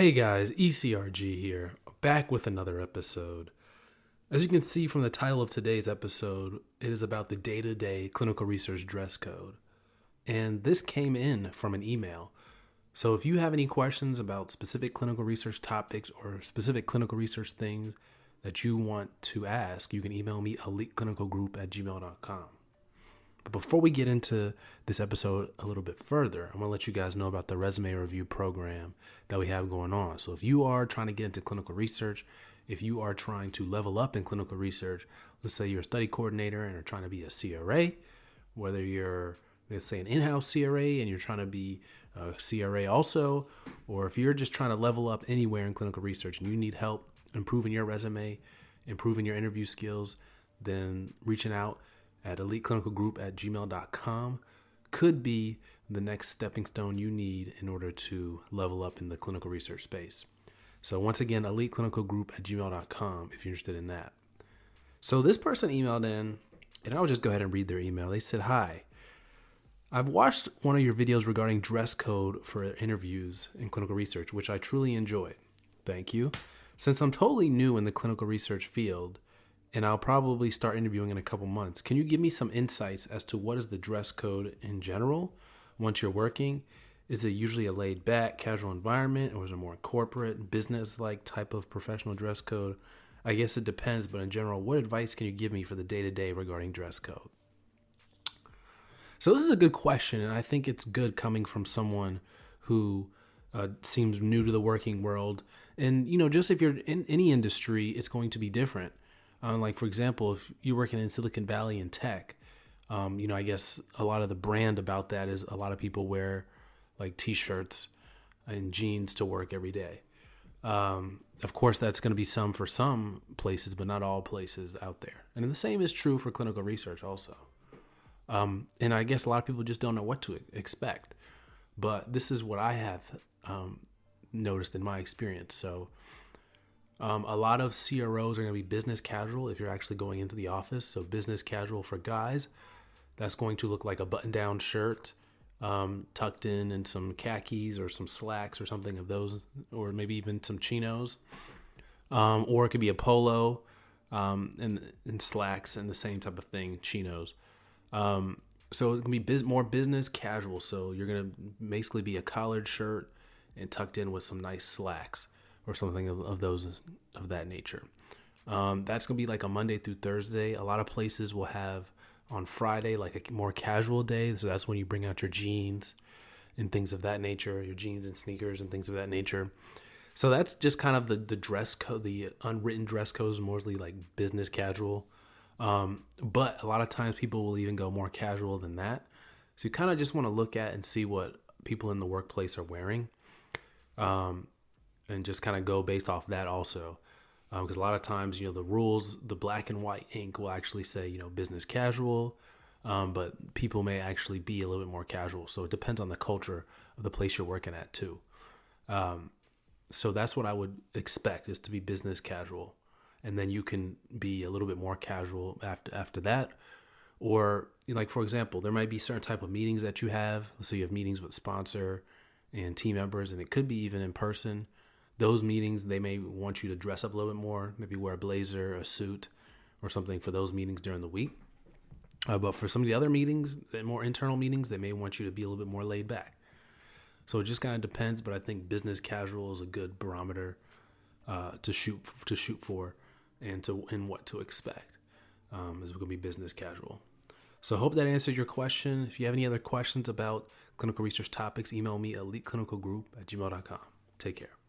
Hey guys, ECRG here, back with another episode. As you can see from the title of today's episode, it is about the day to day clinical research dress code. And this came in from an email. So if you have any questions about specific clinical research topics or specific clinical research things that you want to ask, you can email me eliteclinicalgroup at gmail.com. But before we get into this episode a little bit further, I'm going to let you guys know about the resume review program that we have going on. So, if you are trying to get into clinical research, if you are trying to level up in clinical research, let's say you're a study coordinator and are trying to be a CRA, whether you're, let's say, an in house CRA and you're trying to be a CRA also, or if you're just trying to level up anywhere in clinical research and you need help improving your resume, improving your interview skills, then reaching out at eliteclinicalgroup at gmail.com could be the next stepping stone you need in order to level up in the clinical research space. So, once again, eliteclinicalgroup at gmail.com if you're interested in that. So, this person emailed in, and I'll just go ahead and read their email. They said, Hi, I've watched one of your videos regarding dress code for interviews in clinical research, which I truly enjoyed. Thank you. Since I'm totally new in the clinical research field, and I'll probably start interviewing in a couple months. Can you give me some insights as to what is the dress code in general once you're working? Is it usually a laid back, casual environment, or is it more corporate, business like type of professional dress code? I guess it depends, but in general, what advice can you give me for the day to day regarding dress code? So, this is a good question, and I think it's good coming from someone who uh, seems new to the working world. And, you know, just if you're in any industry, it's going to be different. Um, like for example, if you're working in Silicon Valley in tech, um, you know, I guess a lot of the brand about that is a lot of people wear like t-shirts and jeans to work every day. Um, of course, that's going to be some for some places, but not all places out there. And the same is true for clinical research also. Um, and I guess a lot of people just don't know what to expect. But this is what I have um, noticed in my experience. So um, a lot of CROs are going to be business casual if you're actually going into the office. So, business casual for guys, that's going to look like a button down shirt um, tucked in and some khakis or some slacks or something of those, or maybe even some chinos. Um, or it could be a polo um, and, and slacks and the same type of thing, chinos. Um, so, it can be biz- more business casual. So, you're going to basically be a collared shirt and tucked in with some nice slacks or something of, of those of that nature. Um, that's gonna be like a Monday through Thursday. A lot of places will have on Friday like a more casual day, so that's when you bring out your jeans and things of that nature, your jeans and sneakers and things of that nature. So that's just kind of the the dress code, the unwritten dress code is mostly like business casual. Um, but a lot of times people will even go more casual than that. So you kind of just want to look at and see what people in the workplace are wearing. Um, and just kind of go based off that also. Because um, a lot of times you know the rules the black and white ink will actually say you know business casual um, but people may actually be a little bit more casual. So it depends on the culture of the place you're working at too. Um, so that's what i would expect is to be business casual. And then you can be a little bit more casual after after that. Or like for example there might be certain type of meetings that you have. So you have meetings with sponsor and team members and it could be even in person those meetings they may want you to dress up a little bit more maybe wear a blazer a suit or something for those meetings during the week uh, but for some of the other meetings the more internal meetings they may want you to be a little bit more laid back so it just kind of depends but i think business casual is a good barometer uh, to shoot to shoot for and to and what to expect um, is going to be business casual so I hope that answered your question. If you have any other questions about clinical research topics, email me eliteclinicalgroup at gmail.com. Take care.